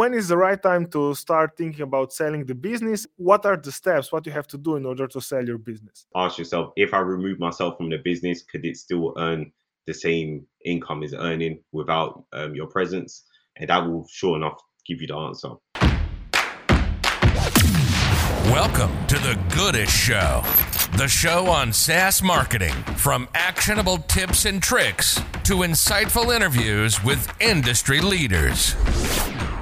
when is the right time to start thinking about selling the business? What are the steps? What you have to do in order to sell your business? Ask yourself if I remove myself from the business, could it still earn the same income is earning without um, your presence? And that will sure enough give you the answer. Welcome to the Goodish Show, the show on SaaS marketing from actionable tips and tricks to insightful interviews with industry leaders.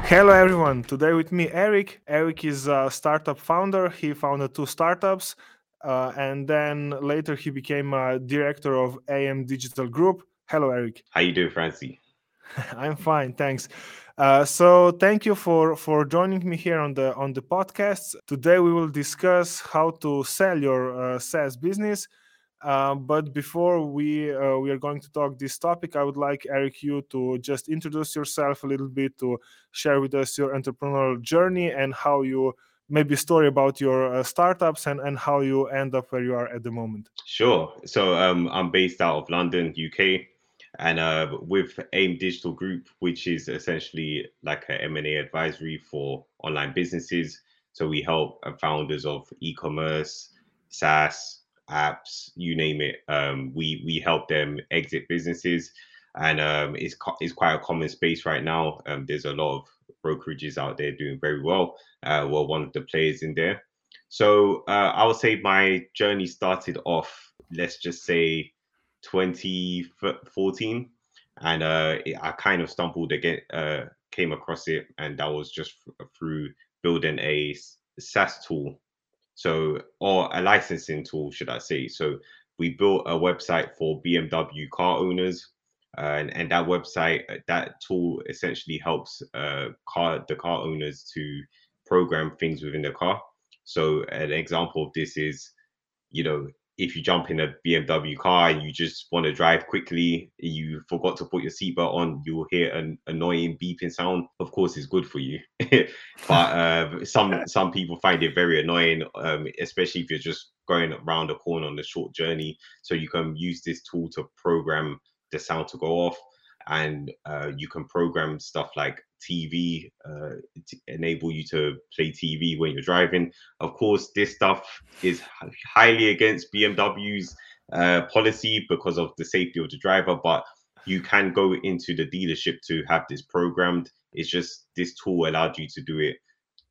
Hello, everyone. Today with me, Eric. Eric is a startup founder. He founded two startups, uh, and then later he became a director of AM Digital Group. Hello, Eric. How you doing, Francie? I'm fine, thanks. Uh, so thank you for for joining me here on the on the podcast. Today we will discuss how to sell your uh, SaaS business. Uh, but before we uh, we are going to talk this topic, I would like Eric you to just introduce yourself a little bit to share with us your entrepreneurial journey and how you maybe story about your uh, startups and and how you end up where you are at the moment. Sure. So um, I'm based out of London, UK and uh, with AIM Digital Group, which is essentially like an M&A advisory for online businesses. So we help uh, founders of e-commerce, SaaS, apps, you name it. Um, we we help them exit businesses, and um, it's it's quite a common space right now. Um, there's a lot of brokerages out there doing very well. Uh, we're one of the players in there. So uh, I would say my journey started off, let's just say 2014, and uh, it, I kind of stumbled again, uh, came across it, and that was just through building a SaaS tool, so or a licensing tool, should I say? So we built a website for BMW car owners. Uh, and, and that website, uh, that tool essentially helps uh, car the car owners to program things within the car. So an example of this is, you know, if you jump in a BMW car, and you just want to drive quickly, you forgot to put your seatbelt on, you will hear an annoying beeping sound. Of course, it's good for you, but uh, some some people find it very annoying, um, especially if you're just going around a corner on a short journey. So you can use this tool to program the sound to go off, and uh, you can program stuff like TV, uh, enable you to play TV when you're driving. Of course, this stuff is highly against BMW's uh, policy because of the safety of the driver, but you can go into the dealership to have this programmed. It's just this tool allowed you to do it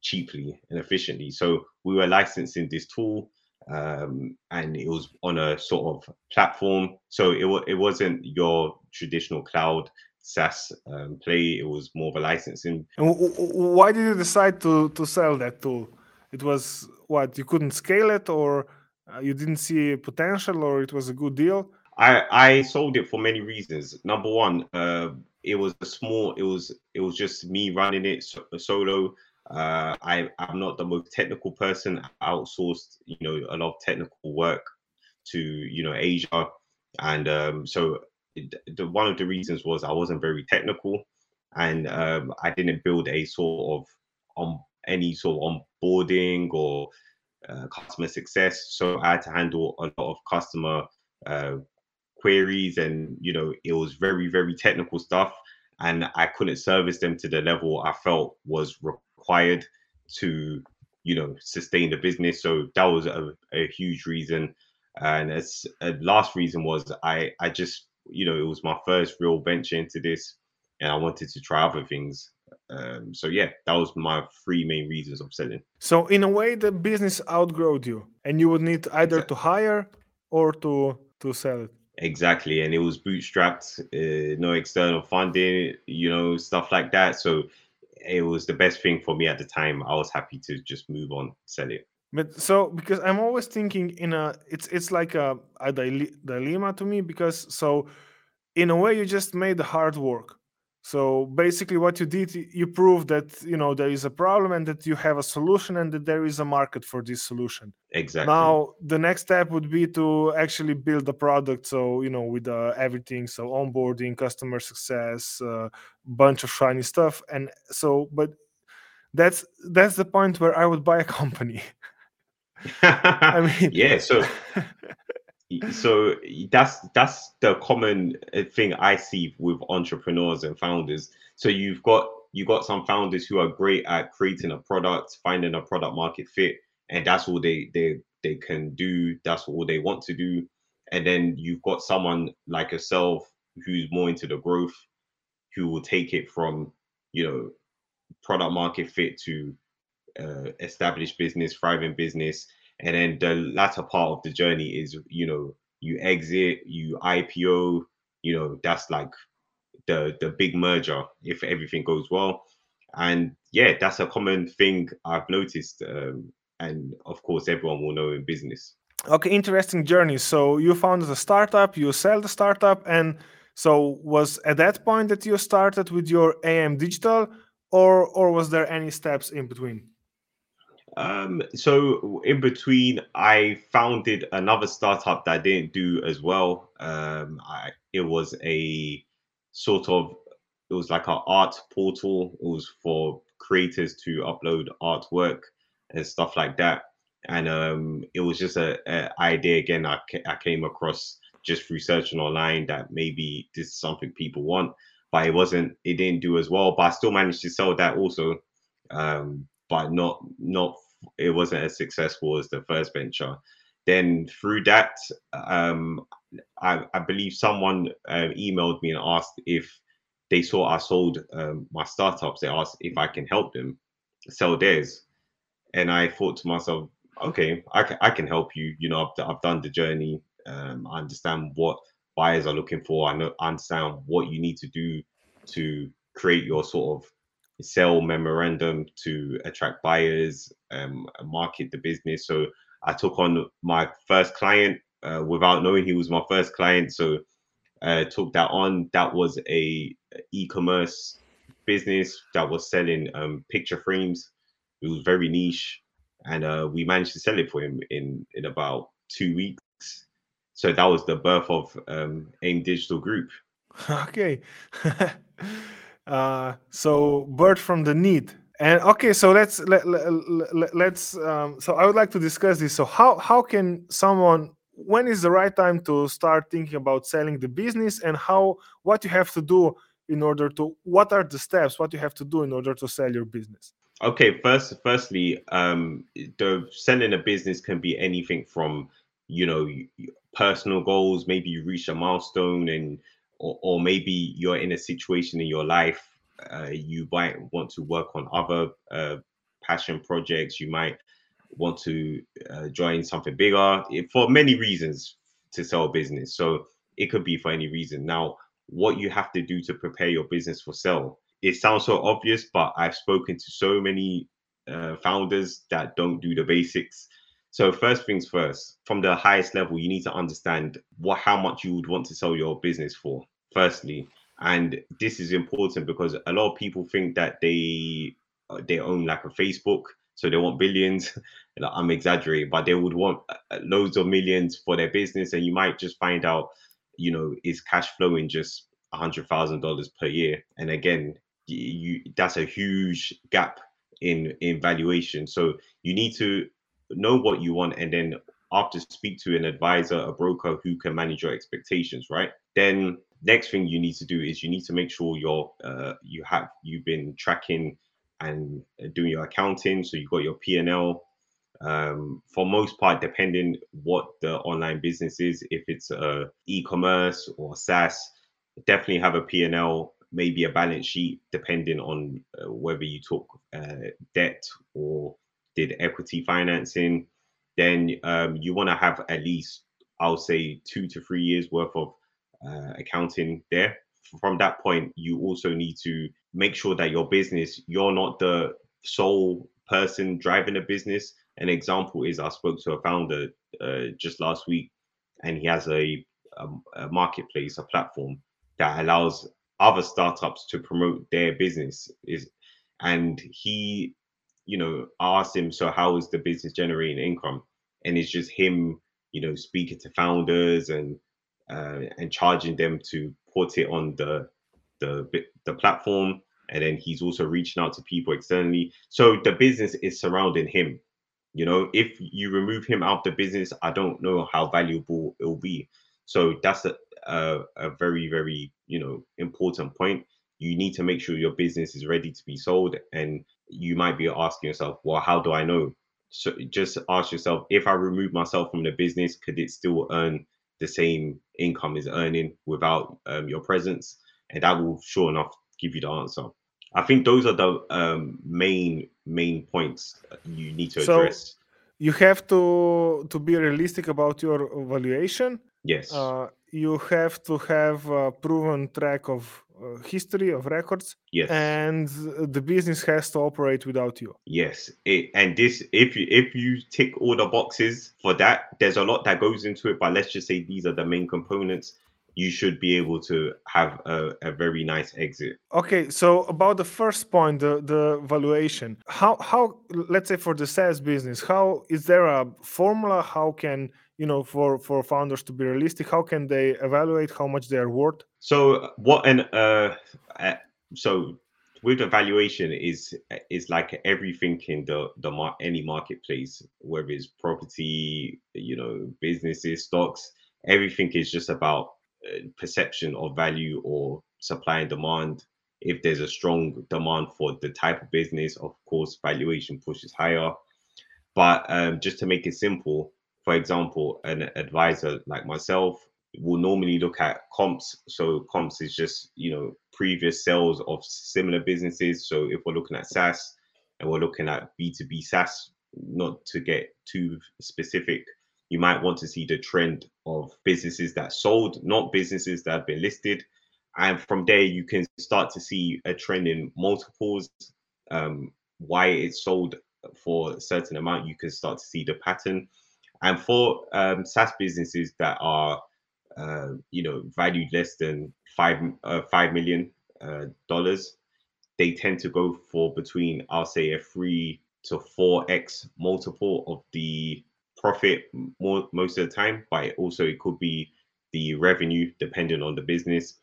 cheaply and efficiently. So we were licensing this tool. Um, and it was on a sort of platform, so it it wasn't your traditional cloud SaaS um, play. It was more of a licensing. And why did you decide to to sell that tool? It was what you couldn't scale it, or uh, you didn't see potential, or it was a good deal. I I sold it for many reasons. Number one, uh, it was a small. It was it was just me running it so, solo. Uh, I I'm not the most technical person. I outsourced you know a lot of technical work to you know Asia, and um, so the, one of the reasons was I wasn't very technical, and um, I didn't build a sort of on any sort of onboarding or uh, customer success. So I had to handle a lot of customer uh, queries, and you know it was very very technical stuff, and I couldn't service them to the level I felt was required to you know sustain the business. So that was a, a huge reason. And as a last reason was I I just you know, it was my first real venture into this, and I wanted to try other things. Um, so yeah, that was my three main reasons of selling. So in a way, the business outgrowed you, and you would need either exactly. to hire or to to sell it. Exactly, and it was bootstrapped, uh, no external funding, you know, stuff like that. So it was the best thing for me at the time. I was happy to just move on, sell it. But so because I'm always thinking in a it's it's like a, a dilemma to me because so in a way you just made the hard work. So basically what you did you proved that you know there is a problem and that you have a solution and that there is a market for this solution. Exactly. Now the next step would be to actually build the product so you know with uh, everything so onboarding, customer success, uh, bunch of shiny stuff and so but that's that's the point where I would buy a company. I mean, yeah. So, so that's that's the common uh, thing I see with entrepreneurs and founders. So you've got you got some founders who are great at creating a product, finding a product market fit, and that's all they they they can do. That's all they want to do. And then you've got someone like yourself who's more into the growth, who will take it from you know product market fit to uh, established business, thriving business, and then the latter part of the journey is you know you exit, you IPO, you know that's like the the big merger if everything goes well, and yeah, that's a common thing I've noticed, um, and of course everyone will know in business. Okay, interesting journey. So you founded a startup, you sell the startup, and so was at that point that you started with your AM Digital, or or was there any steps in between? Um, so in between, I founded another startup that didn't do as well. Um, I, it was a sort of, it was like an art portal. It was for creators to upload artwork and stuff like that. And um, it was just a, a idea again I, I came across just through searching online that maybe this is something people want, but it wasn't. It didn't do as well. But I still managed to sell that also, um, but not not it wasn't as successful as the first venture. Then through that, um, I, I, believe someone uh, emailed me and asked if they saw I sold um, my startups. They asked if I can help them sell theirs, and I thought to myself, okay, I can, I can help you. You know, I've, I've done the journey. Um, I understand what buyers are looking for. I know I understand what you need to do to create your sort of sell memorandum to attract buyers, um, market the business. So I took on my first client uh, without knowing he was my first client. So uh, took that on. That was a e-commerce business that was selling um, picture frames. It was very niche, and uh, we managed to sell it for him in in about two weeks. So that was the birth of um, AIM Digital Group. Okay. Uh, so birth from the need. And okay, so let's let, let, let's um, so I would like to discuss this. So how how can someone when is the right time to start thinking about selling the business and how what you have to do in order to what are the steps what you have to do in order to sell your business okay first firstly um the selling a business can be anything from you know personal goals maybe you reach a milestone and or, or maybe you're in a situation in your life uh, you might want to work on other uh, passion projects. You might want to uh, join something bigger for many reasons to sell a business. So it could be for any reason. Now what you have to do to prepare your business for sale it sounds so obvious but i've spoken to so many uh, founders that don't do the basics so first things first, from the highest level, you need to understand what how much you would want to sell your business for. Firstly, and this is important because a lot of people think that they uh, they own like a Facebook, so they want billions. I'm exaggerating, but they would want uh, loads of millions for their business, and you might just find out, you know, is cash flowing just a hundred thousand dollars per year, and again, you that's a huge gap in in valuation. So you need to know what you want and then after speak to an advisor a broker who can manage your expectations right? Then next thing you need to do is you need to make sure you're uh, you have you've been tracking and doing your accounting. So you've got your p&l um, for most part depending what the online business is if it's uh, e-commerce or saas definitely have a p&l maybe a balance sheet depending on uh, whether you took uh, debt or did equity financing, then um, you want to have at least, I'll say, two to three years worth of uh, accounting there. From that point, you also need to make sure that your business, you're not the sole person driving a business. An example is I spoke to a founder uh, just last week, and he has a, a, a marketplace, a platform that allows other startups to promote their business. Is and he you know, asked him, so how is the business generating income? And it's just him, you know, speaking to founders and uh, and charging them to put it on the the the platform. And then he's also reaching out to people externally. So the business is surrounding him. You know, if you remove him out of the business, I don't know how valuable it will be. So that's a, a, a very, very, you know, important point. you need to make sure your business is ready to be sold. And you might be asking yourself, well, how do I know? So just ask yourself, if I remove myself from the business, could it still earn the same income is earning without um, your presence? And that will sure enough give you the answer. I think those are the um, main main points you need to address. So you have to to be realistic about your valuation. Yes. Uh, you have to have a proven track of uh, history of records yes. and the business has to operate without you. Yes. It, and this if you if you tick all the boxes for that there's a lot that goes into it but let's just say these are the main components you should be able to have a, a very nice exit. Okay so about the first point the the valuation. How how let's say for the SaaS business how is there a formula how can you know for for founders to be realistic how can they evaluate how much they are worth? So what an uh, uh so with evaluation is is like everything in the the mar- any marketplace whether it's property you know businesses stocks everything is just about uh, perception of value or supply and demand. If there's a strong demand for the type of business of course valuation pushes higher. But um, just to make it simple for example, an advisor like myself will normally look at comps. So comps is just, you know, previous sales of similar businesses. So if we're looking at SaaS and we're looking at B2B SaaS, not to get too specific, you might want to see the trend of businesses that sold, not businesses that have been listed. And from there, you can start to see a trend in multiples, um, why it sold for a certain amount. You can start to see the pattern. And for um, SaaS businesses that are, uh, you know, valued less than five uh, five million uh, dollars, they tend to go for between I'll say a three to four x multiple of the profit more most of the time. But also it could be the revenue depending on the business.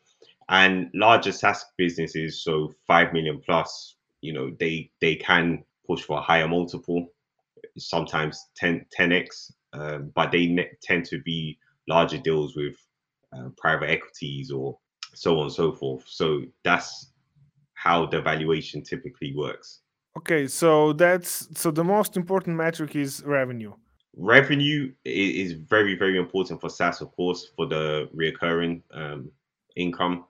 And larger SaaS businesses, so five million plus, you know, they they can push for a higher multiple, sometimes 10 10x um, but they ne- tend to be larger deals with uh, private equities or so on and so forth. So that's how the valuation typically works. Okay, so that's so the most important metric is revenue. Revenue is very very important for SaaS, of course, for the recurring um, income,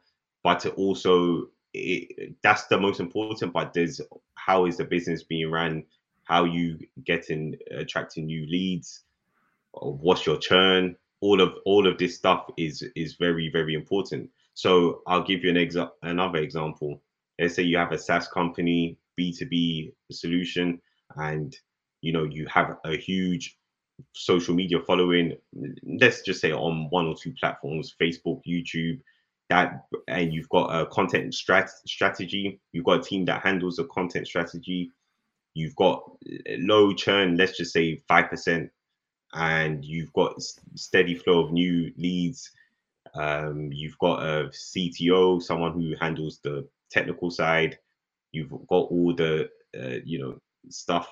but also it, that's the most important. But there's how is the business being run? How you getting attracting new leads? What's your churn all of all of this stuff is is very very important. So i'll give you an exa- another example. Let's say you have a saas company b2b solution and you know you have a huge social media following let's just say on one or two platforms facebook youtube that and you've got a content strat- strategy you've got a team that handles the content strategy you've got eh, low churn let's just say 5% and you've got steady flow of new leads. Um, you've got a CTO, someone who handles the technical side. You've got all the uh, you know stuff,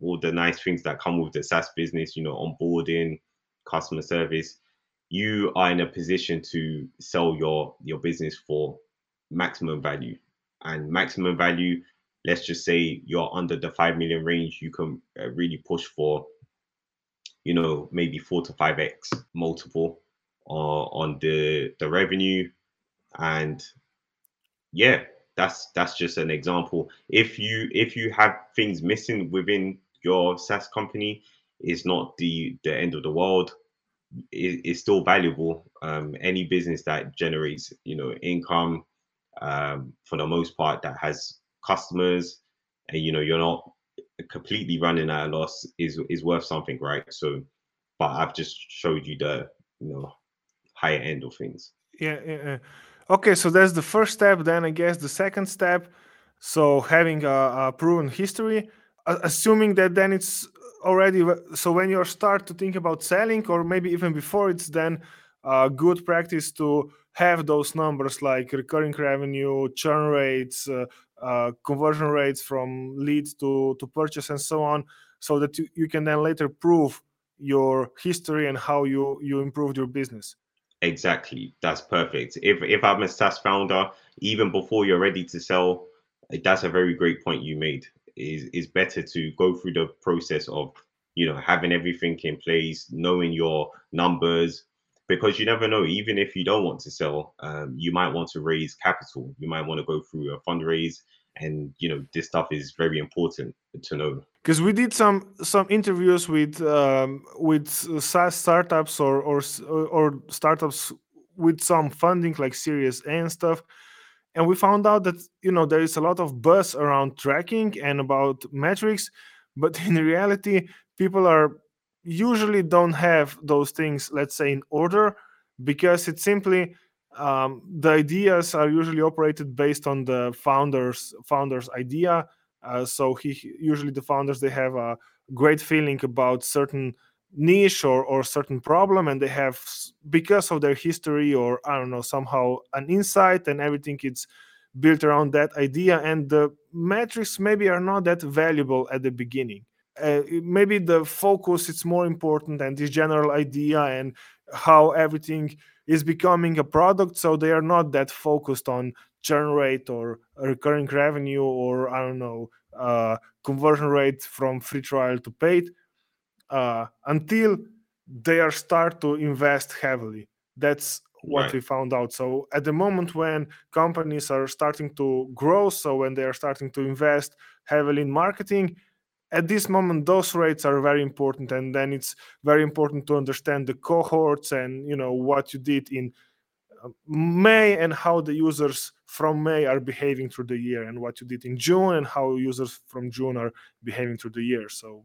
all the nice things that come with the SaaS business. You know, onboarding, customer service. You are in a position to sell your your business for maximum value, and maximum value. Let's just say you're under the five million range. You can uh, really push for you know, maybe four to five x multiple uh, on the the revenue, and yeah, that's that's just an example. If you if you have things missing within your SaaS company, it's not the the end of the world. It, it's still valuable. Um, any business that generates you know income, um, for the most part, that has customers, and you know you're not completely running at a loss is is worth something, right? So, but I've just showed you the you know higher end of things. Yeah, yeah. Okay, so that's the first step. Then I guess the second step. So having a, a proven history, assuming that then it's already so when you start to think about selling, or maybe even before, it's then a good practice to have those numbers like recurring revenue, churn rates, uh, uh, conversion rates from leads to, to purchase and so on so that you, you can then later prove your history and how you you improved your business Exactly. That's perfect. If if I'm a SaaS founder, even before you're ready to sell, that's a very great point you made. Is is better to go through the process of you know having everything in place, knowing your numbers, because you never know. Even if you don't want to sell, um, you might want to raise capital. You might want to go through a fundraise, and you know this stuff is very important to know because we did some some interviews with um, with SaaS startups or or or startups with some funding like Series A and stuff, and we found out that you know there is a lot of buzz around tracking and about metrics, but in reality, people are usually don't have those things let's say in order because it's simply um, the ideas are usually operated based on the founders founders idea. Uh, so he usually the founders they have a great feeling about certain niche or, or certain problem and they have because of their history or i don't know somehow an insight and everything it's built around that idea and the metrics maybe are not that valuable at the beginning uh, maybe the focus is more important and this general idea and how everything is becoming a product. So they are not that focused on churn rate or recurring revenue or i don't know uh, conversion rate from free trial to paid uh, until they are start to invest heavily. That's what right. we found out. So at the moment when companies are starting to grow so when they are starting to invest heavily in marketing at this moment those rates are very important and then it's very important to understand the cohorts and you know what you did in uh, may and how the users from may are behaving through the year and what you did in june and how users from june are behaving through the year so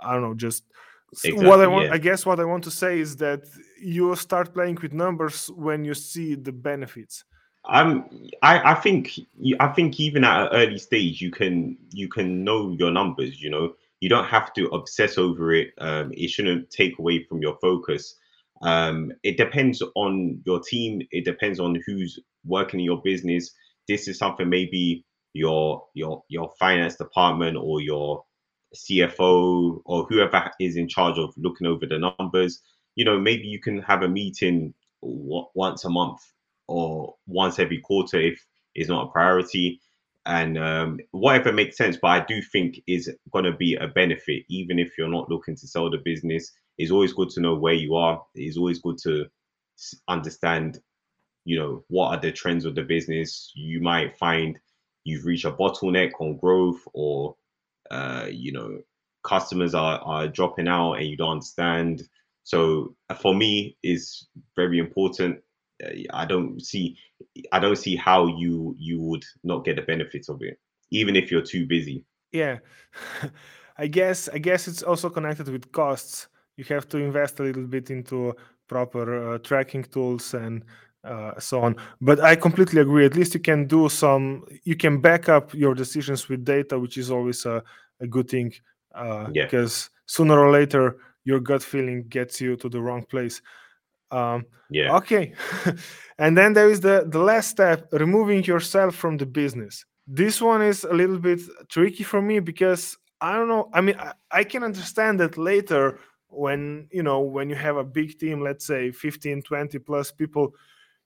i don't know just exactly, what i want yeah. i guess what i want to say is that you start playing with numbers when you see the benefits um, I, I think I think even at an early stage you can you can know your numbers. You know, you don't have to obsess over it. Um, it shouldn't take away from your focus. Um, it depends on your team. It depends on who's working in your business. This is something maybe your your your finance department or your CFO or whoever is in charge of looking over the numbers. You know, maybe you can have a meeting once a month or once every quarter if is not a priority. And um, whatever makes sense but i do think is going to be a benefit. Even if you're not looking to sell the business it's always good to know where you are. It's always good to understand you know what are the trends of the business. You might find you've reached a bottleneck on growth or uh, you know customers are, are dropping out and you don't understand. So uh, for me is very important I don't see I don't see how you you would not get the benefits of it, even if you're too busy. Yeah, I guess I guess it's also connected with costs. You have to invest a little bit into proper uh, tracking tools and uh, so on. But I completely agree. At least you can do some. You can back up your decisions with data, which is always a, a good thing. Uh, yeah. Because sooner or later, your gut feeling gets you to the wrong place. Um, yeah. Okay. and then there is the the last step, removing yourself from the business. This one is a little bit tricky for me because I don't know. I mean, I, I can understand that later when you know when you have a big team, let's say 15, 20 plus people,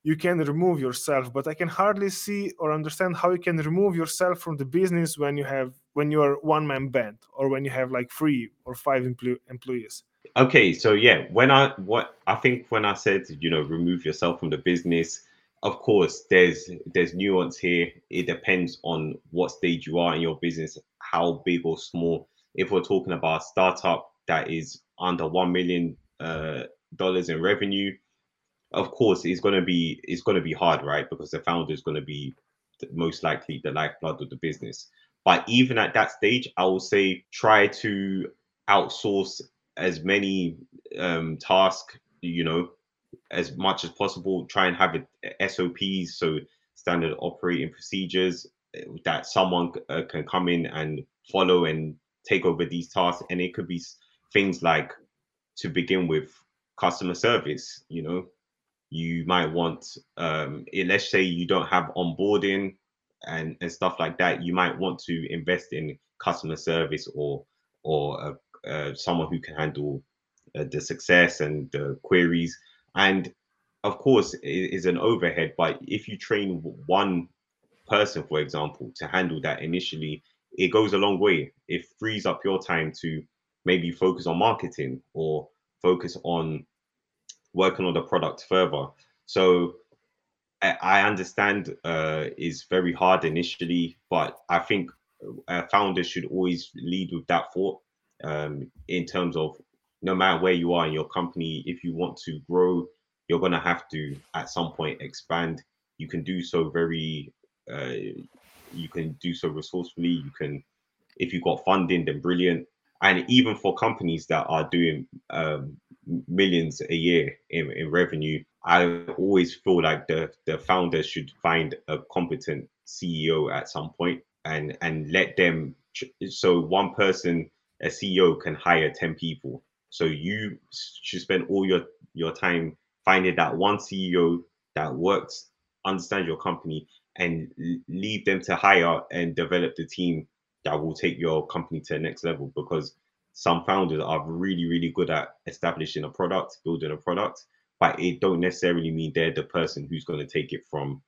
you can remove yourself. But I can hardly see or understand how you can remove yourself from the business when you have when you are one man band or when you have like three or five employees okay so yeah when i what i think when i said you know remove yourself from the business of course there's there's nuance here. It depends on what stage you are in your business how big or small. If we're talking about a startup that is under 1 million uh, dollars in revenue of course it's going to be it's going to be hard right? Because the founder is going to be most likely the lifeblood of the business. But even at that stage i will say try to outsource as many um, tasks, you know, as much as possible. Try and have it SOPs, so standard operating procedures eh, that someone uh, can come in and follow and take over these tasks. And it could be things like, to begin with, customer service. You know, you might want, um, eh, let's say you don't have onboarding and, and stuff like that. You might want to invest in customer service or or a uh, someone who can handle uh, the success and the queries. And of course, is an overhead. But if you train one person, for example, to handle that initially, it goes a long way. It frees up your time to maybe focus on marketing or focus on working on the product further. So I, I understand uh, is very hard initially, but I think uh, founders should always lead with that thought um, in terms of no matter where you are in your company, if you want to grow, you're going to have to at some point expand. You can do so very, uh, you can do so resourcefully. You can, if you've got funding, then brilliant. And even for companies that are doing um, millions a year in, in revenue, I always feel like the the founders should find a competent CEO at some point and and let them. So one person, a CEO, can hire ten people. So you should spend all your your time finding that one CEO that works, understands your company, and leave them to hire and develop the team that will take your company to the next level. Because some founders are really really good at establishing a product, building a product but it don't necessarily mean they're the person who's going to take it from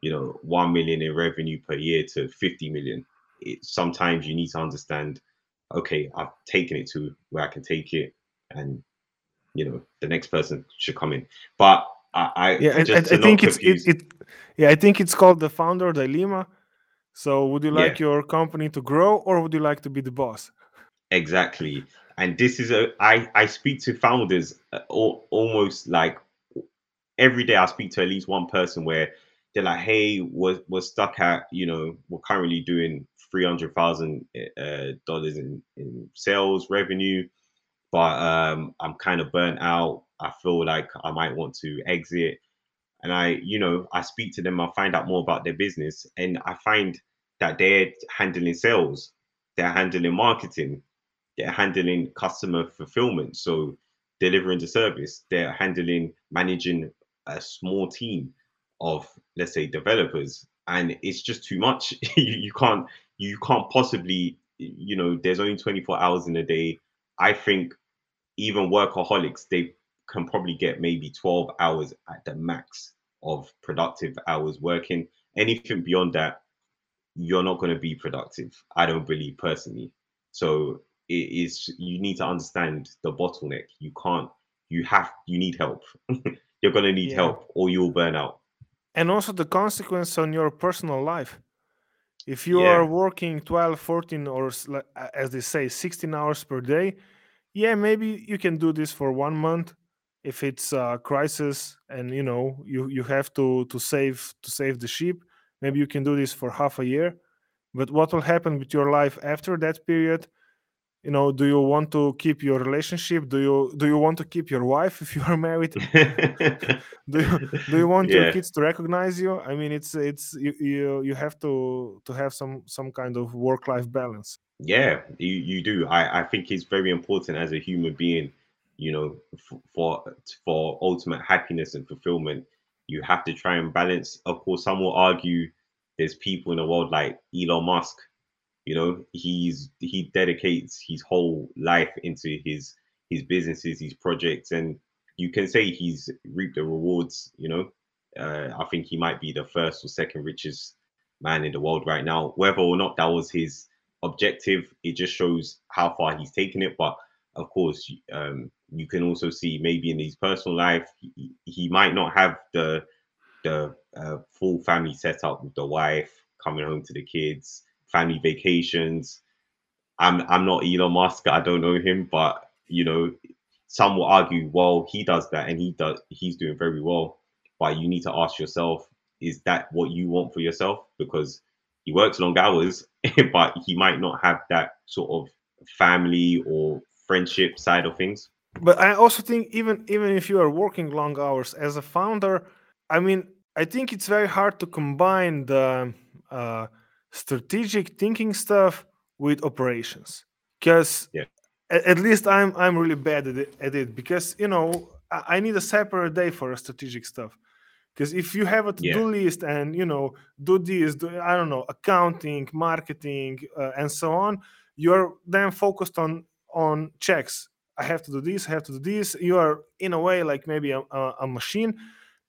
you know 1 million in revenue per year to 50 million it, sometimes you need to understand okay i've taken it to where i can take it and you know the next person should come in but i, I yeah I, I think it's it, it, yeah i think it's called the founder dilemma so would you like yeah. your company to grow or would you like to be the boss exactly and this is a I I speak to founders uh, almost like every day. I speak to at least one person where they're like, "Hey, we're we're stuck at you know we're currently doing three hundred thousand uh, dollars in in sales revenue, but um, I'm kind of burnt out. I feel like I might want to exit." And I, you know, I speak to them. I find out more about their business, and I find that they're handling sales, they're handling marketing, they're handling customer fulfillment, so delivering the service. They're handling managing a small team of let's say developers, and it's just too much. you, you can't you can't possibly you know there's only 24 hours in a day. I think even workaholics they can probably get maybe 12 hours at the max of productive hours working. Anything beyond that, you're not going to be productive. I don't believe personally. So it is you need to understand the bottleneck. You can't. You have. You need help. You're gonna need yeah. help, or you'll burn out. And also the consequence on your personal life. If you yeah. are working 12, 14, or as they say, 16 hours per day, yeah, maybe you can do this for one month if it's a crisis and you know you you have to to save to save the ship maybe you can do this for half a year but what will happen with your life after that period you know do you want to keep your relationship? Do you do you want to keep your wife if you are married? Do you do you want yeah. your kids to recognize you? I mean it's it's you, you you have to to have some some kind of work life balance. Yeah you you do. I i think it's very important as a human being you know f- for for ultimate happiness and fulfillment you have to try and balance. Of course some will argue there's people in the world like elon musk you know, he's he dedicates his whole life into his his businesses, his projects, and you can say he's reaped the rewards. You know, uh, I think he might be the first or second richest man in the world right now. Whether or not that was his objective, it just shows how far he's taken it. But of course, um, you can also see maybe in his personal life, he, he might not have the the uh, full family setup with the wife coming home to the kids family vacations. I'm I'm not Elon Musk. I don't know him, but you know, some will argue, well, he does that and he does he's doing very well. But you need to ask yourself, is that what you want for yourself? Because he works long hours, but he might not have that sort of family or friendship side of things. But I also think even even if you are working long hours as a founder, I mean, I think it's very hard to combine the uh, strategic thinking stuff with operations because yeah. at, at, least i'm i'm really bad at it, at it because you know I, I, need a separate day for a strategic stuff because if you have a to-do yeah. list and you know do this do i don't know accounting marketing uh, and so on you're then focused on on checks i have to do this i have to do this you are in a way like maybe a, a, a machine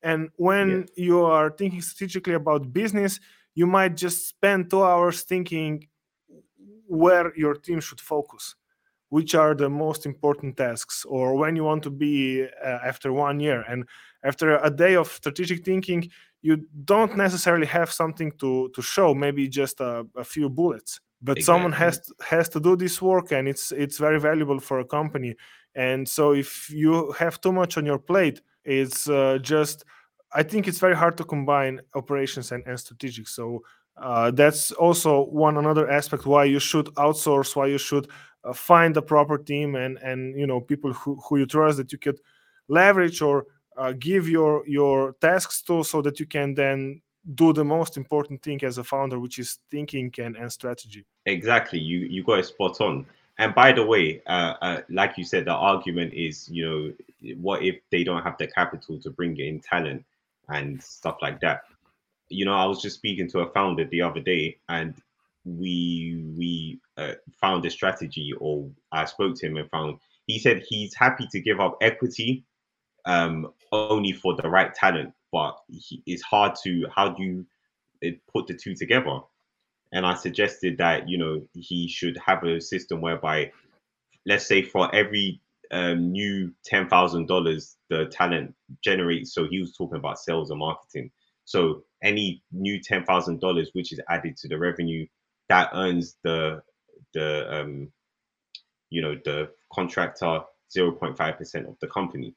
and when yeah. you are thinking strategically about business you might just spend two hours thinking where your team should focus which are the most important tasks or when you want to be uh, after one year. And after a day of strategic thinking you don't necessarily have something to to show maybe just a, a few bullets. But exactly. someone has to, has to do this work and it's it's very valuable for a company. And so if you have too much on your plate it's uh, just i think it's very hard to combine operations and, and strategic so uh, that's also one another aspect why you should outsource why you should uh, find the proper team and and you know people who, who you trust that you could leverage or uh, give your your tasks to so that you can then do the most important thing as a founder which is thinking and, and strategy. Exactly. You you got it spot on. And by the way uh, uh, like you said the argument is you know what if they don't have the capital to bring in talent and stuff like that. You know i was just speaking to a founder the other day and we we uh, found a strategy or i spoke to him and found he said he's happy to give up equity um, only for the right talent but he, it's hard to how do you uh, put the two together? And i suggested that you know he should have a system whereby let's say for every um, new ten thousand dollars the talent generates. So he was talking about sales and marketing. So any new ten thousand dollars which is added to the revenue that earns the the um, you know the contractor 0.5% of the company.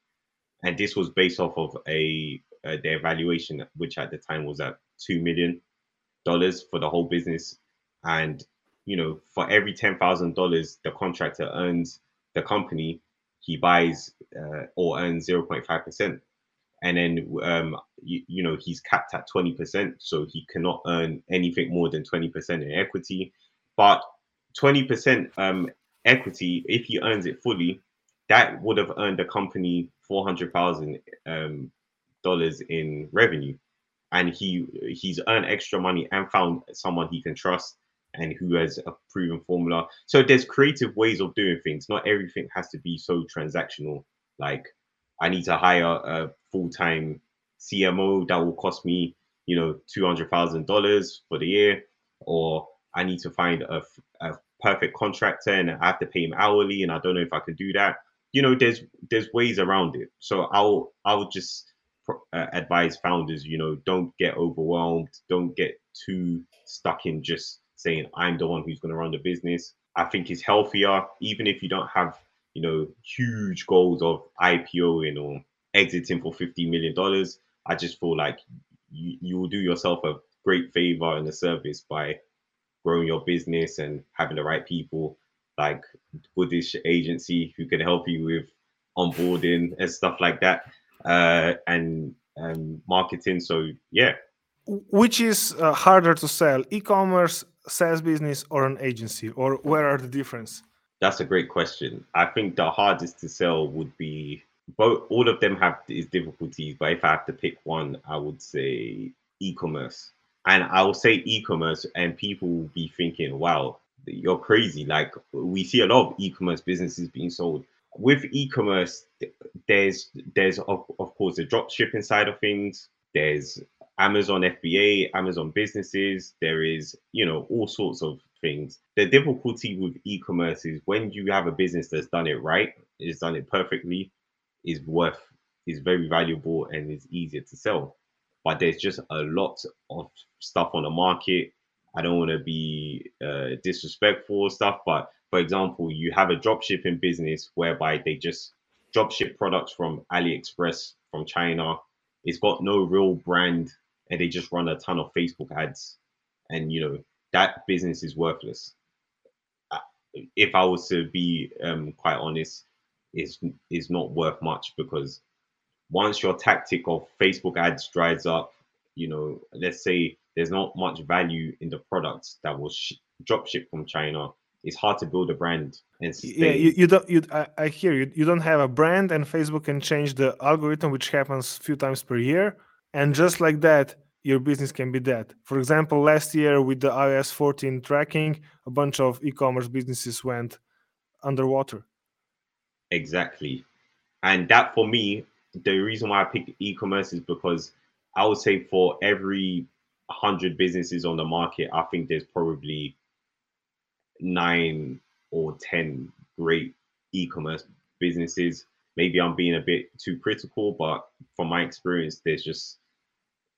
And this was based off of a uh, their valuation which at the time was at 2 million dollars for the whole business. And you know for every $10,000 the contractor earns the company he buys uh, or earns 0.5% and then um, you, you, know he's capped at 20% so he cannot earn anything more than 20% in equity. But 20% um, equity if he earns it fully that would have earned the company 400000 um, dollars in revenue. And he he's earned extra money and found someone he can trust and who has a proven formula so there's creative ways of doing things not everything has to be so transactional like I need to hire a full time CMO that will cost me, you know, two hundred thousand dollars for the year, or I need to find a, a perfect contractor and I have to pay him hourly, and I don't know if I can do that. You know, there's there's ways around it. So I'll I'll just uh, advise founders, you know, don't get overwhelmed, don't get too stuck in just saying I'm the one who's going to run the business. I think is healthier, even if you don't have you know, huge goals of IPOing or exiting for $50 million, I just feel like you, you will do yourself a great favor and a service by growing your business and having the right people like Goodish agency who can help you with onboarding and stuff like that uh, and and marketing. So yeah. Which is uh, harder to sell, e-commerce, SaaS business, or an agency, or where are the difference? That's a great question. I think the hardest to sell would be both. All of them have these difficulties, but if I have to pick one, I would say e-commerce. And I will say e-commerce, and people will be thinking, "Wow, you're crazy!" Like we see a lot of e-commerce businesses being sold. With e-commerce, there's there's of, of course the drop shipping side of things. There's Amazon FBA, Amazon businesses. There is you know all sorts of things. The difficulty with e-commerce is when you have a business that's done it right, is done it perfectly, is worth is very valuable and is easier to sell. But there's just a lot of stuff on the market. I don't want to be uh, disrespectful stuff, but for example, you have a drop shipping business whereby they just drop ship products from AliExpress from China. It's got no real brand, and they just run a ton of Facebook ads. And you know, that business is worthless. If I was to be um, quite honest, is is not worth much because once your tactic of Facebook ads dries up, you know, let's say there's not much value in the products that was sh- drop shipped from China. It's hard to build a brand and sustain. yeah, you, you don't. You, I, I hear you. You don't have a brand, and Facebook can change the algorithm, which happens a few times per year, and just like that, your business can be dead. For example, last year with the iOS 14 tracking, a bunch of e-commerce businesses went underwater. Exactly. And that for me, the reason why I picked e-commerce is because I would say for every hundred businesses on the market, I think there's probably nine or ten great e-commerce businesses. Maybe I'm being a bit too critical, but from my experience, there's just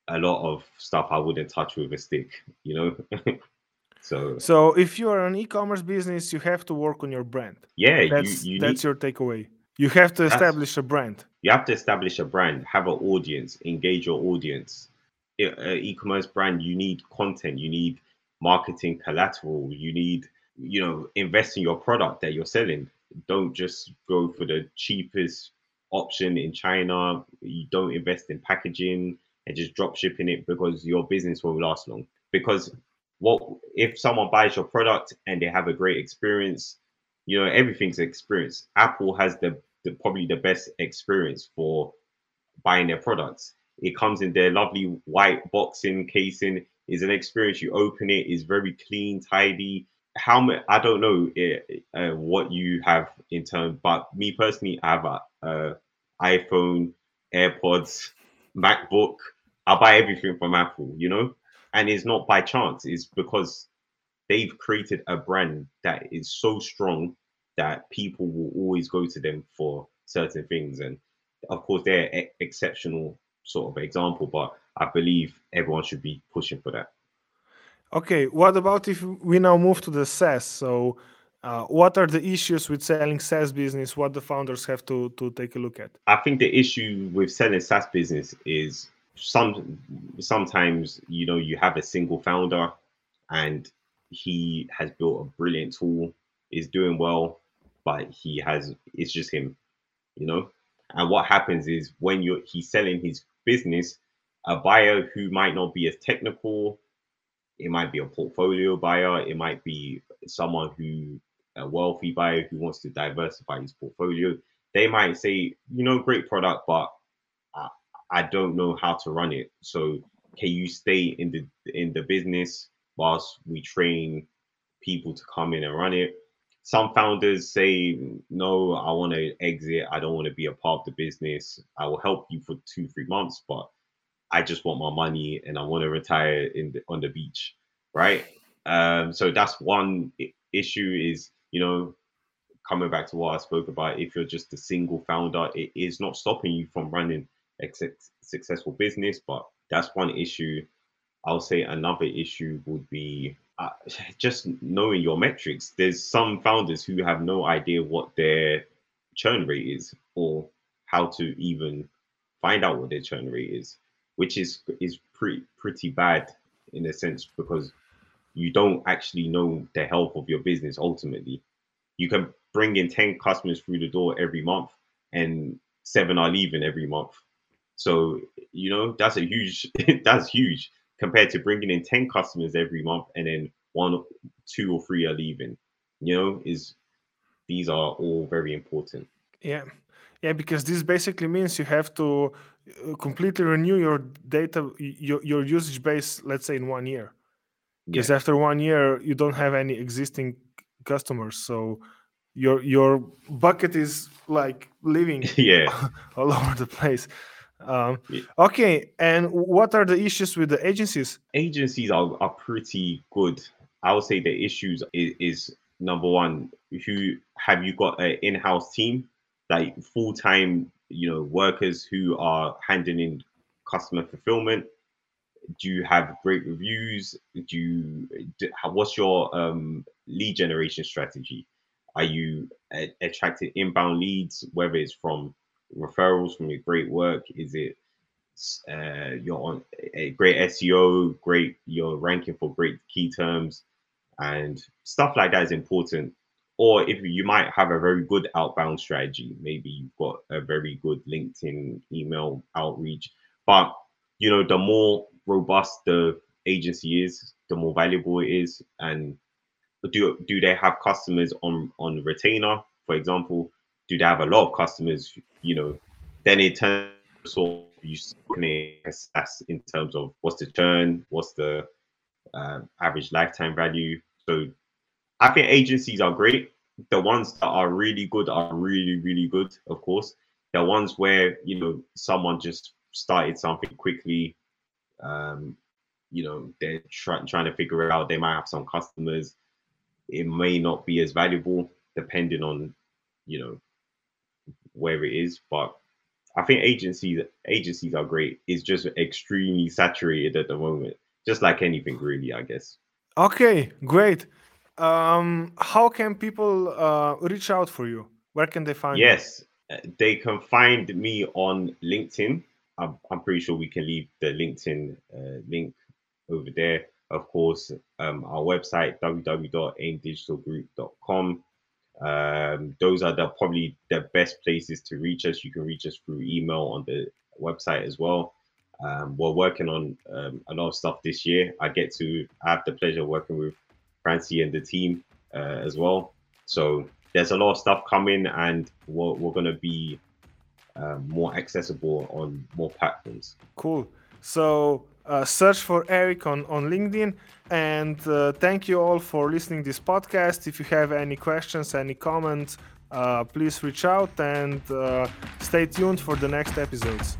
a lot of stuff I wouldn't touch with a stick, you know. so So if you are an e-commerce business, you have to work on your brand. yeah, That's you you that's need your takeaway. You have to establish a brand. you have to establish a brand, have an audience, engage your audience. Uh, e-commerce brand, you need content, you need marketing collateral, you need you know invest in your product that you're selling. Don't just go for the cheapest option in China. You don't invest in packaging and just drop shipping it because your business won't last long. Because what if someone buys your product and they have a great experience? You know everything's experience. Apple has the the, probably the best experience for buying their products. It comes in their lovely white boxing casing. Is an experience. You open it, it, is very clean, tidy. How much? I don't know uh, what you have in terms, but me personally, I have a, a iPhone, AirPods, MacBook. I buy everything from Apple, you know, and it's not by chance. It's because they've created a brand that is so strong that people will always go to them for certain things. And of course, they're e- exceptional sort of example, but I believe everyone should be pushing for that. Okay, what about if we now move to the SaaS? So, uh, what are the issues with selling SaaS business? What the founders have to to take a look at? I think the issue with selling SaaS business is some sometimes you know you have a single founder and he has built a brilliant tool, is doing well, but he has it's just him, you know. And what happens is when you're he's selling his business, a buyer who might not be as technical, it might be a portfolio buyer, it might be someone who a wealthy buyer who wants to diversify his portfolio. They might say, you know, great product, but I, I don't know how to run it. So can you stay in the in the business whilst we train people to come in and run it? Some founders say, no, I want to exit. I don't want to be a part of the business. I will help you for two, three months, but I just want my money and I want to retire in the, on the beach, right? Um, so that's one issue. Is you know coming back to what I spoke about, if you're just a single founder, it is not stopping you from running a successful business, but that's one issue. I'll say another issue would be uh, just knowing your metrics. There's some founders who have no idea what their churn rate is or how to even find out what their churn rate is, which is is pretty pretty bad in a sense because you don't actually know the health of your business ultimately. You can bring in 10 customers through the door every month and seven are leaving every month. So, you know, that's a huge that's huge compared to bringing in 10 customers every month and then one two or three are leaving. You know, is these are all very important. Yeah, yeah, because this basically means you have to completely renew your data, your your usage base. Let's say in one year, because Yeah. after one year you don't have any existing customers, so your your bucket is like living yeah. all over the place. Um, Yeah. okay, and what are the issues with the agencies? agencies are, are pretty good. I would say the issues is, is number one, who have you got an in-house team, like full-time, you know, workers who are handing in customer fulfillment? Do you have great reviews? Do you, do, what's your um, lead generation strategy? Are you a- attracting inbound leads, whether it's from referrals from your great work? Is it uh, you're on a great SEO, great you're ranking for great key terms, and stuff like that is important. Or if you might have a very good outbound strategy, maybe you've got a very good LinkedIn email outreach. But you know, the more robust the agency is, the more valuable it is. And do do they have customers on on retainer, for example? Do they have a lot of customers? You know, then it turns of you can assess in terms of what's the churn, what's the uh, average lifetime value. So I think agencies are great. The ones that are really good are really, really good, of course. The ones where you know someone just started something quickly. Um, you know they're trying trying to figure it out. They might have some customers. It may not be as valuable depending on you know where it is, but I think agencies agencies are great. It's just extremely saturated at the moment, just like anything really, I guess. Okay, great. Um, how can people uh, reach out for you? Where can they find yes, you? Yes, uh, they can find me on LinkedIn. I'm, I'm pretty sure we can leave the LinkedIn uh, link over there. Of course, um, our website www.aimdigitalgroup.com. Um, those are the probably the best places to reach us. You can reach us through email on the website as well. Um, we're working on um, a lot of stuff this year. I get to have the pleasure of working with Francie and the team uh, as well. So there's a lot of stuff coming, and we're, we're going to be uh, more accessible on more platforms. Cool. So uh, search for Eric on, on LinkedIn. And uh, thank you all for listening to this podcast. If you have any questions, any comments, uh, please reach out and uh, stay tuned for the next episodes.